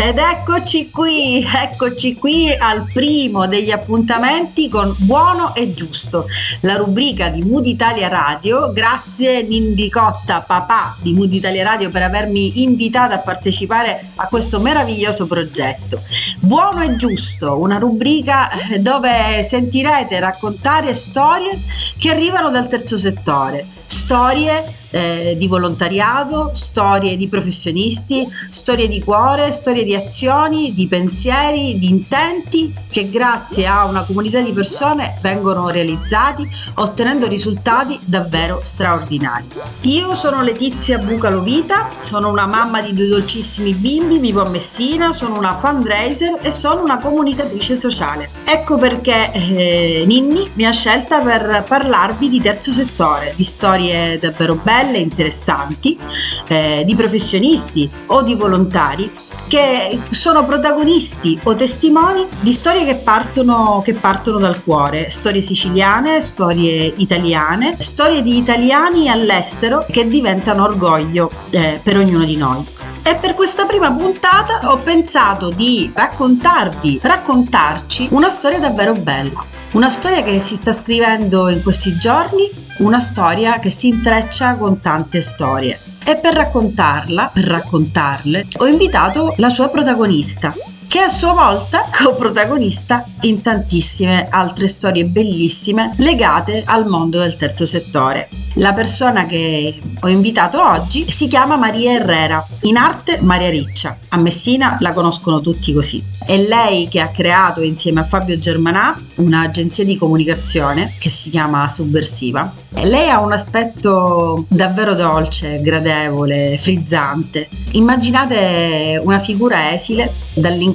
Ed eccoci qui, eccoci qui al primo degli appuntamenti con Buono e Giusto, la rubrica di Mood Italia Radio. Grazie Nindi Cotta, papà di Mood Italia Radio, per avermi invitato a partecipare a questo meraviglioso progetto. Buono e Giusto, una rubrica dove sentirete raccontare storie che arrivano dal terzo settore, storie eh, di volontariato, storie di professionisti, storie di cuore, storie di azioni, di pensieri, di intenti che grazie a una comunità di persone vengono realizzati ottenendo risultati davvero straordinari. Io sono Letizia Bucalovita, sono una mamma di due dolcissimi bimbi, vivo a Messina, sono una fundraiser e sono una comunicatrice sociale. Ecco perché eh, Ninni mi ha scelta per parlarvi di terzo settore, di storie davvero belle belle, interessanti, eh, di professionisti o di volontari che sono protagonisti o testimoni di storie che partono, che partono dal cuore, storie siciliane, storie italiane, storie di italiani all'estero che diventano orgoglio eh, per ognuno di noi. E per questa prima puntata ho pensato di raccontarvi, raccontarci una storia davvero bella. Una storia che si sta scrivendo in questi giorni una storia che si intreccia con tante storie. E per raccontarla, per raccontarle, ho invitato la sua protagonista, che a sua volta coprotagonista in tantissime altre storie bellissime legate al mondo del terzo settore. La persona che ho invitato oggi si chiama Maria Herrera, in arte Maria Riccia. A Messina la conoscono tutti così. È lei che ha creato insieme a Fabio Germanà un'agenzia di comunicazione che si chiama Subversiva. Lei ha un aspetto davvero dolce, gradevole, frizzante. Immaginate una figura esile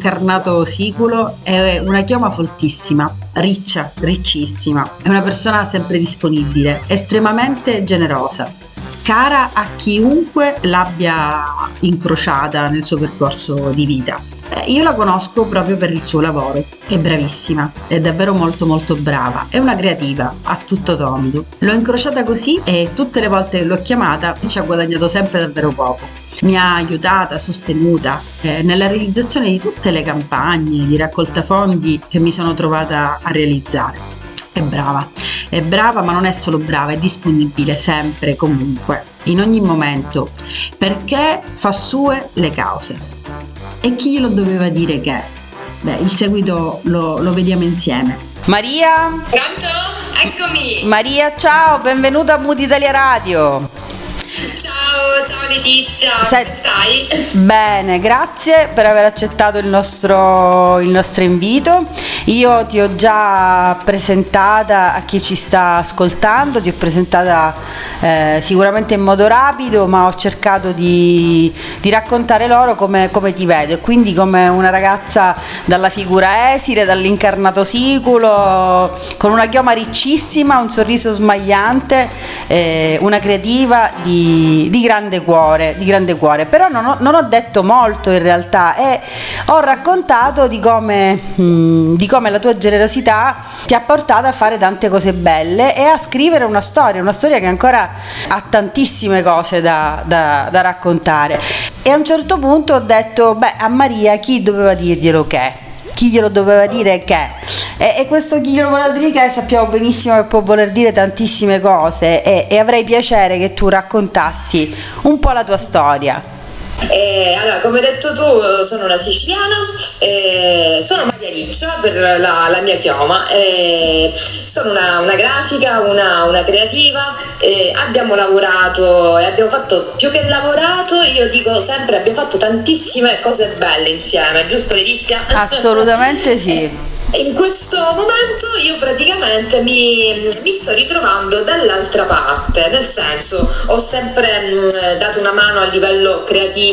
dall'incarnato siculo e una chioma foltissima, riccia, riccissima. È una persona sempre disponibile, estremamente generosa, cara a chiunque l'abbia incrociata nel suo percorso di vita. Eh, io la conosco proprio per il suo lavoro, è bravissima, è davvero molto molto brava, è una creativa, a tutto tondo. L'ho incrociata così e tutte le volte che l'ho chiamata ci ha guadagnato sempre davvero poco. Mi ha aiutata, sostenuta eh, nella realizzazione di tutte le campagne di raccolta fondi che mi sono trovata a realizzare. È brava, è brava ma non è solo brava, è disponibile sempre, comunque, in ogni momento, perché fa sue le cause e chi glielo doveva dire che? Beh, il seguito lo, lo vediamo insieme. Maria? Pronto? Eccomi! Maria, ciao, benvenuta a Mood Italia Radio. Ciao, ciao Letizia, come stai? Bene, grazie per aver accettato il nostro, il nostro invito. Io ti ho già presentata a chi ci sta ascoltando, ti ho presentata eh, sicuramente in modo rapido, ma ho cercato di, di raccontare loro come, come, ti vedo, quindi come una ragazza dalla figura esile, dall'incarnato siculo, con una chioma riccissima, un sorriso smagliante, eh, una creativa di, di, grande cuore, di grande cuore. Però non ho, non ho, detto molto in realtà e ho raccontato di come, mm, di come la tua generosità ti ha portato a fare tante cose belle e a scrivere una storia, una storia che ancora ha tantissime cose da, da, da raccontare. E a un certo punto ho detto, beh, a Maria chi doveva dirglielo che? chi glielo doveva dire che e, e, questo voleva dire che sappiamo benissimo che può voler dire tantissime cose e, e avrei piacere che tu raccontassi un po' la tua storia eh, allora, come hai detto tu, sono una siciliana, eh, sono Maria Riccia per la, la mia chioma, eh, sono una, una, grafica, una, una creativa, abbiamo lavorato e abbiamo fatto più che lavorato, io dico sempre abbiamo fatto tantissime cose belle insieme, giusto Letizia? Assolutamente sì. In questo momento io praticamente mi, mi, sto ritrovando dall'altra parte, nel senso ho sempre mh, dato una mano a livello creativo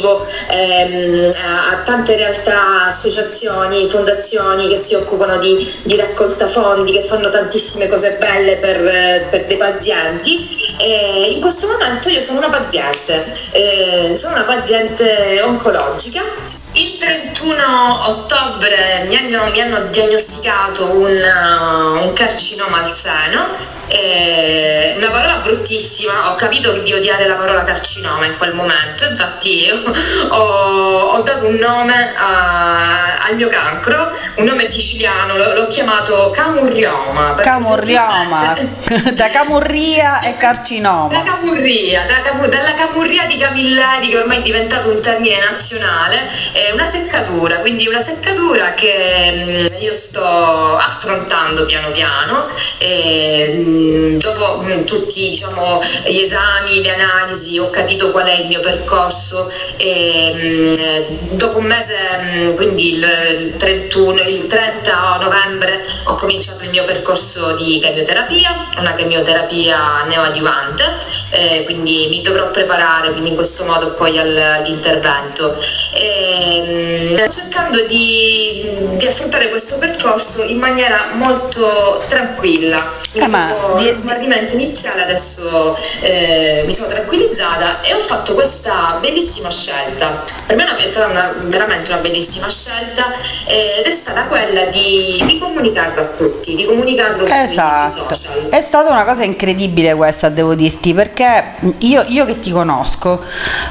ehm, a, a, tante realtà, associazioni, fondazioni che si occupano di, di raccolta fondi, che fanno tantissime cose belle per, per, dei pazienti. E in questo momento io sono una paziente, eh, sono una paziente oncologica Il 31 ottobre mi hanno, mi hanno diagnosticato un, uh, un, carcinoma al seno, eh, una parola bruttissima, ho capito di odiare la parola carcinoma in quel momento, infatti ho, ho dato un nome a, al mio cancro, un nome siciliano, l'ho, l'ho chiamato camurrioma. Camurrioma, da camurria e carcinoma. Da camurria, da, dalla camurria di Camilleri che ormai è diventato un termine nazionale è una seccatura, quindi una seccatura che mm, io sto affrontando piano piano mm, dopo mm, tutti diciamo, gli esami, le analisi ho capito qual è il mio percorso e dopo un mese, quindi il 31, il 30 novembre ho cominciato il mio percorso di chemioterapia, una chemioterapia neoadjuvante, eh, quindi mi dovrò preparare quindi in questo modo poi all'intervento. E, ehm, cercando di, di, affrontare questo percorso in maniera molto tranquilla. Eh, ma dopo lo smarrimento iniziale adesso eh, mi sono tranquillizzata e ho fatto questa bellissima scelta. Per me è stata una, veramente una bellissima scelta ed è stata quella di, di comunicarlo a tutti, di comunicarlo esatto. sui social. È stata una cosa incredibile questa, devo dirti, perché io, io che ti conosco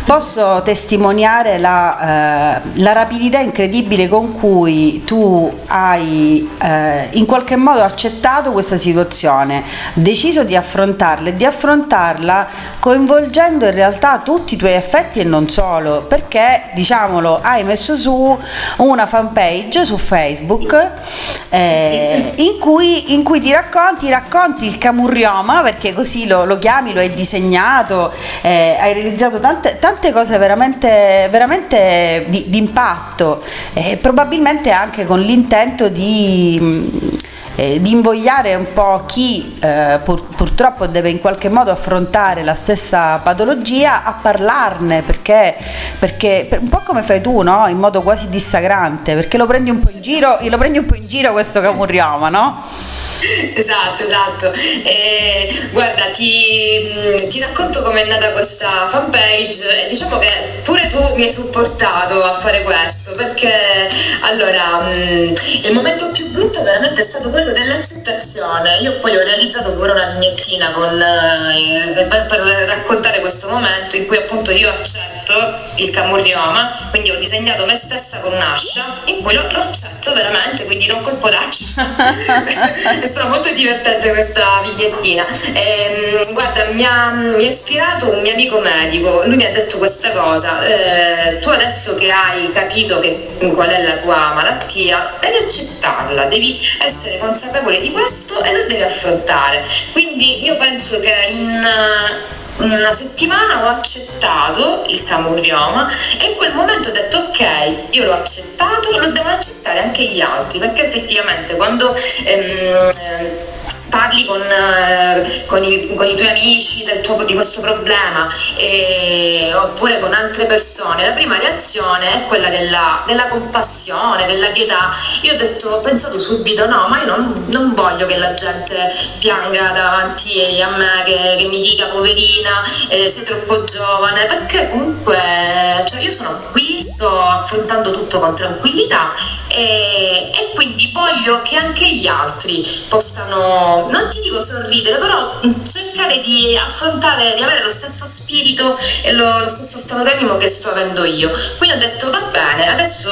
posso testimoniare la, eh, la rapidità incredibile con cui tu hai eh, in qualche modo accettato questa situazione, deciso di affrontarla e di affrontarla coinvolgendo in realtà tutti i tuoi effetti e non solo, perché diciamolo hai messo su una fanpage su Facebook eh, in, cui, in, cui, ti racconti, racconti il camurrioma, perché così lo, lo chiami, lo hai disegnato, eh, hai realizzato tante, tante cose veramente, veramente di, di impatto, eh, probabilmente anche con l'intento di eh, di invogliare un po' chi eh, pur, purtroppo deve in qualche modo affrontare la stessa patologia a parlarne perché, perché per, un po' come fai tu no? in modo quasi dissacrante perché lo prendi un po' in giro, lo prendi un po' in giro questo camurrioma no? Esatto, esatto. E, guarda, ti, ti racconto com'è nata questa fanpage e diciamo che pure tu mi hai supportato a fare questo perché allora il momento più brutto veramente è stato quello dell'accettazione. Io poi ho realizzato pure una vignettina con, eh, per, per raccontare questo momento in cui appunto io accetto il camurrioma, quindi ho disegnato me stessa con un'ascia in cui lo, accetto veramente, quindi non colpo d'ascia. stata molto divertente questa vignettina. E, ehm, guarda, mi ha, mi ha, ispirato un mio amico medico, lui mi ha detto questa cosa, eh, tu adesso che hai capito che, qual è la tua malattia, devi accettarla, devi essere consapevole di questo e lo devi affrontare. Quindi io penso che in una settimana ho accettato il camurrioma e in quel momento ho detto ok, io l'ho accettato, lo devono accettare anche gli altri, perché effettivamente quando ehm, parli con, eh, con, i, con, i, tuoi amici tuo, di questo problema e, oppure con altre persone, la prima reazione è quella della, della, compassione, della pietà. Io ho detto, ho pensato subito, no, ma io non, non voglio che la gente pianga davanti a me, che, che mi dica poverina, eh, sei troppo giovane, perché comunque cioè io sono qui, sto affrontando tutto con tranquillità e, e quindi voglio che anche gli altri possano non ti dico sorridere, però cercare di affrontare, di avere lo stesso spirito e lo, lo stesso stato d'animo che sto avendo io. Quindi ho detto va bene, adesso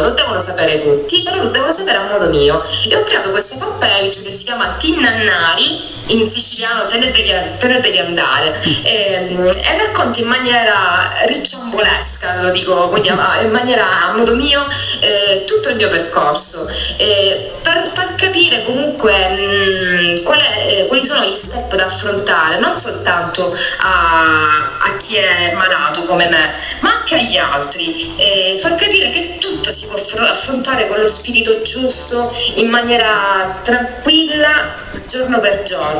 lo devono sapere tutti, però lo devono sapere a modo mio. E ho creato questa fanpage che si chiama Tinnannari, in siciliano te ne devi, te ne devi andare, e, ehm, e racconto in maniera ricciambolesca, lo dico, quindi in maniera a modo mio, eh, tutto il mio percorso, eh, per far capire comunque mh, Mm, qual è, eh, quali sono gli step da affrontare non soltanto a, a, chi è malato come me, ma anche agli altri, e far capire che tutto si può affrontare con lo spirito giusto, in maniera tranquilla, giorno per giorno.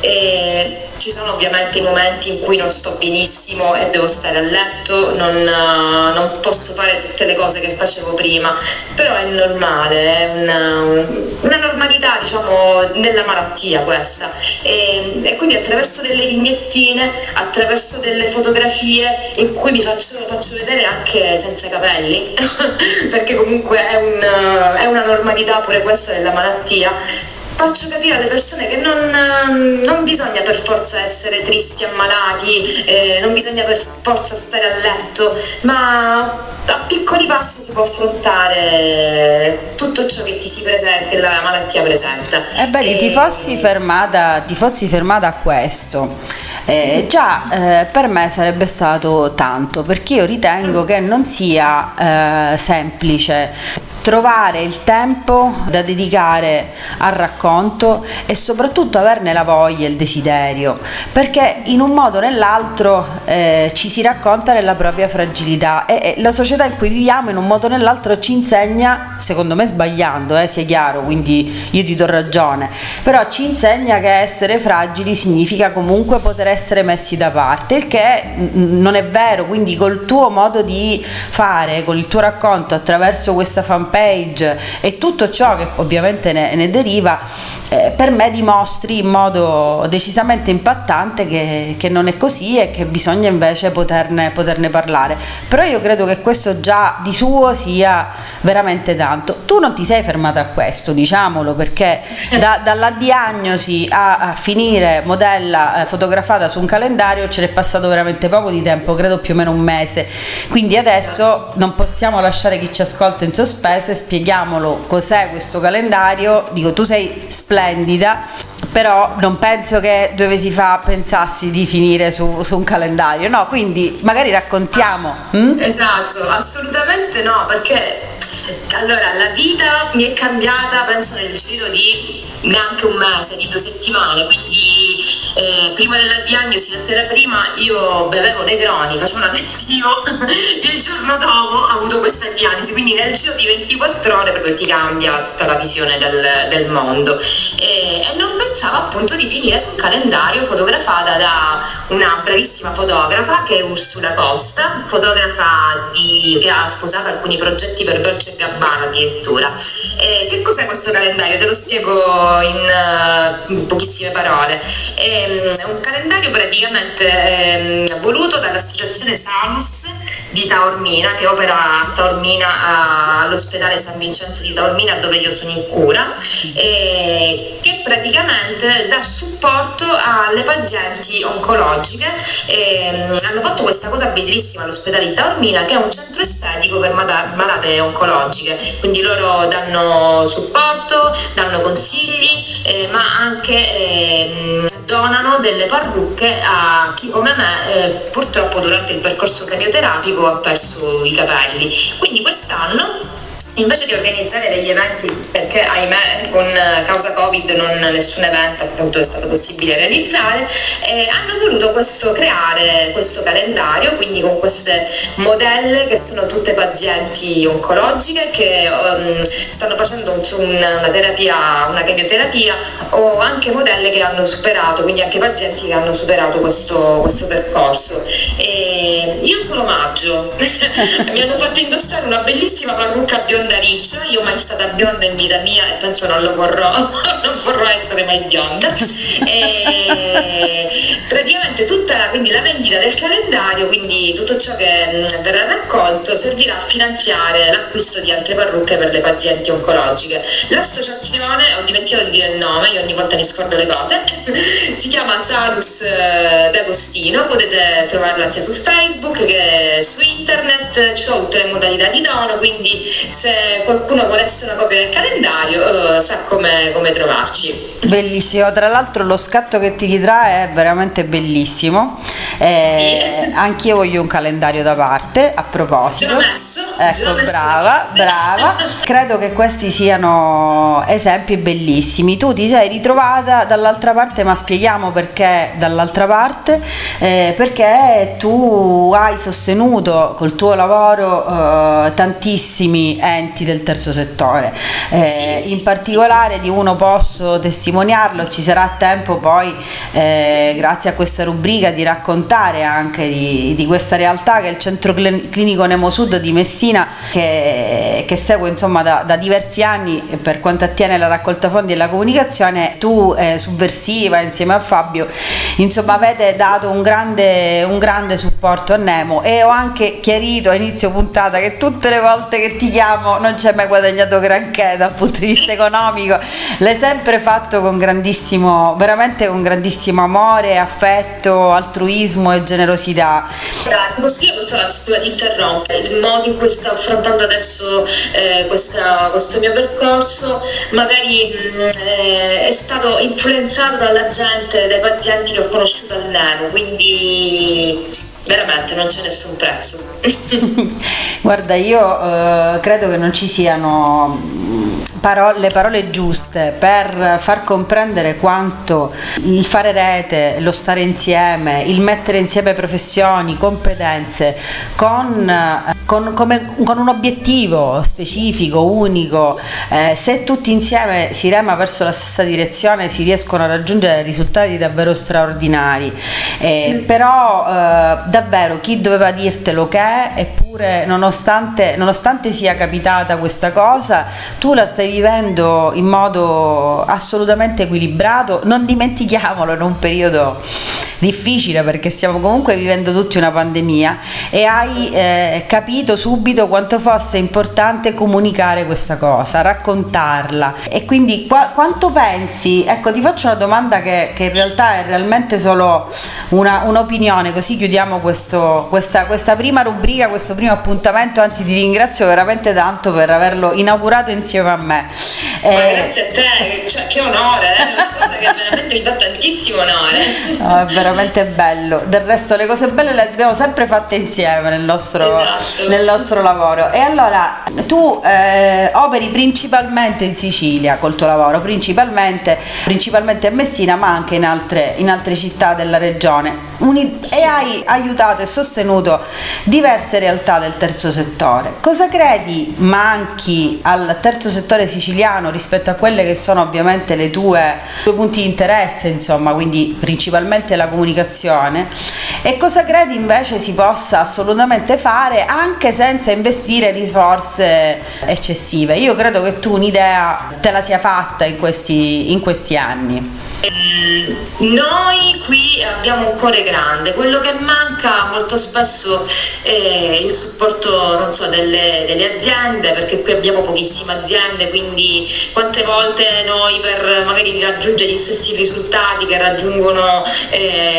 E ci sono ovviamente i momenti in cui non sto benissimo e devo stare a letto, non, uh, non posso fare tutte le cose che facevo prima, però è normale, è una, una normalità diciamo nella malattia questa. E, e, quindi attraverso delle vignettine, attraverso delle fotografie in cui mi faccio, faccio vedere anche senza capelli, perché comunque è, un, è una normalità pure questa della malattia faccio capire alle persone che non, non, bisogna per forza essere tristi, ammalati, eh, non bisogna per forza stare a letto, ma a piccoli passi si può affrontare tutto ciò che ti si presenta, la malattia presenta. Ebbene, e... ti, fossi fermata, ti fossi fermata a questo. Eh, già eh, per me sarebbe stato tanto perché io ritengo che non sia eh, semplice trovare il tempo da dedicare al racconto e soprattutto averne la voglia e il desiderio, perché in un modo o nell'altro eh, ci si racconta nella propria fragilità e, e, la società in cui viviamo in un modo o nell'altro ci insegna, secondo me sbagliando, eh, sia chiaro, quindi io ti do ragione, però ci insegna che essere fragili significa comunque poter essere messi da parte, il che non è vero, quindi col tuo modo di fare, con il tuo racconto attraverso questa fanpage, page e tutto ciò che ovviamente ne, ne deriva, eh, per me dimostri in modo decisamente impattante che, che, non è così e che bisogna invece poterne, poterne parlare. Però io credo che questo già di suo sia veramente tanto. Tu non ti sei fermata a questo, diciamolo, perché da, dalla diagnosi a, a finire modella eh, fotografata su un calendario ce n'è passato veramente poco di tempo, credo più o meno un mese. Quindi adesso non possiamo lasciare chi ci ascolta in sospeso e spieghiamolo cos'è questo calendario. Dico, tu sei splendida, però non penso che due mesi fa pensassi di finire su, su un calendario, no? Quindi magari raccontiamo. Hm? Esatto, assolutamente no, perché allora la vita mi è cambiata, penso nel giro di neanche un mese, di due settimane, quindi eh, prima della diagnosi, la sera prima, io bevevo Negroni, facevo un aperitivo, il giorno dopo ho avuto questa diagnosi, quindi nel giro di 24 ore proprio ti cambia tutta la visione del, del mondo e, e, non pensavo appunto di finire sul calendario fotografata da una bravissima fotografa che è Ursula Costa, fotografa di, che ha sposato alcuni progetti per Dolce Gabbana addirittura. E che cos'è questo calendario? Te lo spiego in, uh, pochissime parole. È, ehm, è, un calendario praticamente eh, voluto dall'associazione Salus di Taormina, che opera a Taormina all'ospedale San Vincenzo di Taormina, dove io sono in cura, che praticamente dà supporto alle pazienti oncologiche. E, ehm, hanno fatto questa cosa bellissima all'ospedale di Taormina, che è un centro estetico per malate oncologiche, quindi loro danno supporto, danno consigli eh, ma anche eh, donano delle parrucche a chi come me eh, purtroppo durante il percorso chemioterapico ha perso i capelli. Quindi quest'anno invece di organizzare degli eventi, perché ahimè con eh, causa Covid non nessun evento appunto è stato possibile realizzare, eh, hanno voluto questo, creare questo calendario, quindi con queste modelle che sono tutte pazienti oncologiche che um, stanno facendo una terapia, una chemioterapia o anche modelle che hanno superato, quindi anche pazienti che hanno superato questo, questo percorso. E io sono maggio, mi hanno fatto indossare una bellissima parrucca bionda bionda riccia, io mai stata bionda in vita mia e penso non lo vorrò, non vorrò essere mai bionda. E praticamente tutta la, quindi la vendita del calendario, quindi tutto ciò che verrà raccolto servirà a finanziare l'acquisto di altre parrucche per le pazienti oncologiche. L'associazione, ho dimenticato di dire il nome, io ogni volta mi scordo le cose, si chiama Salus eh, D'Agostino, potete trovarla sia su Facebook che su internet, ci sono tutte le modalità di dono, quindi se qualcuno volesse una copia del calendario uh, sa come, come, trovarci. Bellissimo, tra l'altro lo scatto che ti ritrae è veramente bellissimo. Eh. Anch'io voglio un calendario da parte, a proposito. Messo ecco, brava, brava. Credo che questi siano esempi bellissimi. Tu ti sei ritrovata dall'altra parte, ma spieghiamo perché dall'altra parte, eh, perché tu hai sostenuto col tuo lavoro eh, tantissimi enti del terzo settore. Eh, sì, sì, in particolare sì. di uno posso testimoniarlo, ci sarà tempo poi, eh, grazie a questa rubrica, di raccontare anche di, di questa realtà che è il centro clinico Nemosud di Messina che, che seguo insomma da, da, diversi anni per quanto attiene la raccolta fondi e la comunicazione tu eh, subversiva insieme a Fabio insomma avete dato un grande, un grande supporto a Nemo. E ho anche chiarito a inizio puntata che tutte le volte che ti chiamo non ci hai mai guadagnato granché dal punto di vista economico. L'hai sempre fatto con grandissimo veramente con grandissimo amore affetto altruismo e generosità posso dire questa scusa ti interrompe il modo in cui sto affrontando adesso eh, questa, questo mio percorso magari mh, mm, eh, è stato influenzato dalla gente, dai pazienti che ho conosciuto all'EMO, quindi veramente non c'è nessun prezzo. Guarda, io eh, credo che non ci siano Parole, le parole giuste per far comprendere quanto il fare rete, lo stare insieme, il mettere insieme professioni, competenze con, con, come, con un obiettivo specifico, unico, eh, se tutti insieme si rema verso la stessa direzione si riescono a raggiungere risultati davvero straordinari. Eh, però eh, davvero chi doveva dirtelo che eppure nonostante, nonostante sia capitata questa cosa, tu la stai vivendo in modo assolutamente equilibrato, non dimentichiamolo in un periodo difficile perché stiamo comunque vivendo tutti una pandemia e hai eh, capito subito quanto fosse importante comunicare questa cosa, raccontarla e quindi qua, quanto pensi, ecco ti faccio una domanda che, che in realtà è realmente solo una, un'opinione, così chiudiamo questo, questa, questa prima rubrica, questo primo appuntamento, anzi ti ringrazio veramente tanto per averlo inaugurato insieme a me. Eh, grazie a te, cioè, che onore, è eh? una cosa che veramente mi fa tantissimo onore. No, è veramente bello. Del resto le cose belle le abbiamo sempre fatte insieme nel nostro, esatto. nel nostro lavoro. E allora tu eh, operi principalmente in Sicilia col tuo lavoro, principalmente, principalmente a Messina, ma anche in altre, in altre città della regione. Uni- e hai aiutato e sostenuto diverse realtà del terzo settore. Cosa credi manchi al terzo settore siciliano rispetto a quelle che sono ovviamente le tue, tue punti di interesse, insomma, quindi principalmente la comunicazione? E cosa credi invece si possa assolutamente fare anche senza investire risorse eccessive? Io credo che tu un'idea te la sia fatta in questi, in questi anni. Noi qui abbiamo un cuore grande, quello che manca molto spesso è il supporto so, delle, delle, aziende, perché qui abbiamo pochissime aziende, quindi quante volte noi per magari raggiungere gli stessi risultati che raggiungono eh,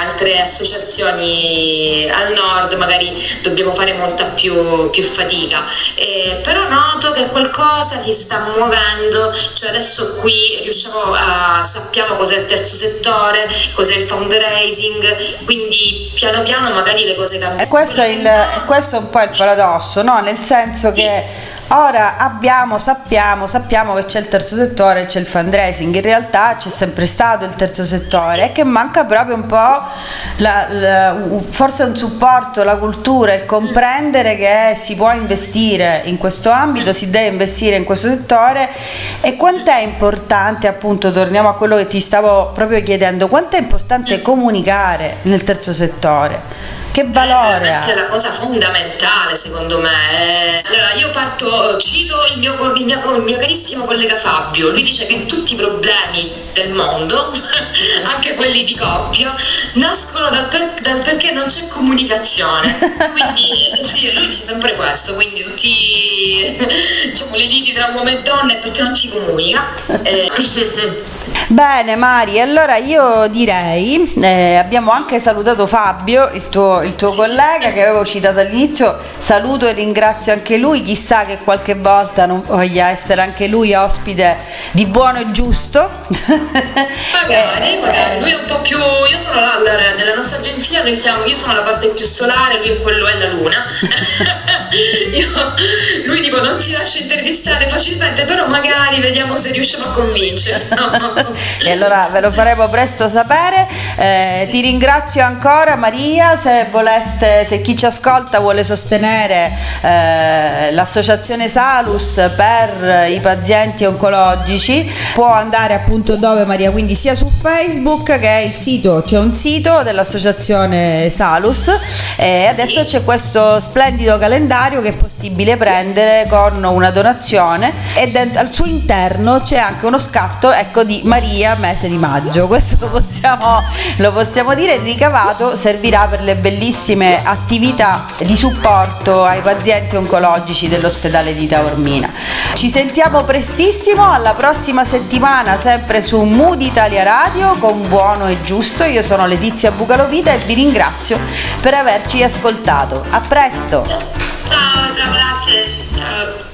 altre associazioni al nord, magari dobbiamo fare molta più, più fatica. Eh, però noto che qualcosa si sta muovendo, cioè adesso qui riusciamo a sappiamo cos'è il terzo settore, cos'è il fundraising, quindi piano piano magari le cose cambiano. E questo è, il, questo è un po' il paradosso, no? nel senso sì. che Ora abbiamo, sappiamo, sappiamo che c'è il terzo settore, c'è il fundraising, in realtà c'è sempre stato il terzo settore e che manca proprio un po' la, la, forse un supporto, la cultura, il comprendere che si può investire in questo ambito, si deve investire in questo settore e quanto è importante, appunto torniamo a quello che ti stavo proprio chiedendo, quanto è importante comunicare nel terzo settore? Che valore ha? È la cosa fondamentale secondo me. Allora io parto, cito il mio, il, mio, il mio, carissimo collega Fabio, lui dice che tutti i problemi del mondo, anche quelli di coppia, nascono dal, per, dal perché non c'è comunicazione. Quindi sì, lui dice sempre questo, quindi tutti diciamo, le liti tra uomo e donna è perché non si comunica. Eh. Bene Mari, allora io direi, eh, abbiamo anche salutato Fabio, il tuo, il tuo collega che avevo citato all'inizio, saluto e ringrazio anche lui, chissà che qualche volta non voglia essere anche lui ospite di buono e giusto. Magari, magari, lui è un po' più, io sono là, nella nostra agenzia noi siamo, io sono la parte più solare, lui quello è la luna. io, lui tipo non si lascia intervistare facilmente, però magari vediamo se riusciamo a convincerlo. e allora ve lo faremo presto sapere. Eh, ti ringrazio ancora Maria, se voleste, se chi ci ascolta vuole sostenere eh, l'associazione Salus per i pazienti oncologici, può andare appunto dove Maria, quindi sia su Facebook che è il sito, c'è un sito dell'associazione Salus e adesso c'è questo splendido calendario che è possibile prendere con una donazione e dentro, al suo interno c'è anche uno scatto ecco, di Maria mese di maggio, questo lo possiamo, lo possiamo dire, il ricavato servirà per le bellissime attività di supporto ai pazienti oncologici dell'ospedale di Taormina. Ci sentiamo prestissimo, alla prossima settimana sempre su Mood Italia Radio con Buono e Giusto, io sono Letizia Bucalovita e vi ringrazio per averci ascoltato. A presto! Ciao, ciao, grazie. Ciao.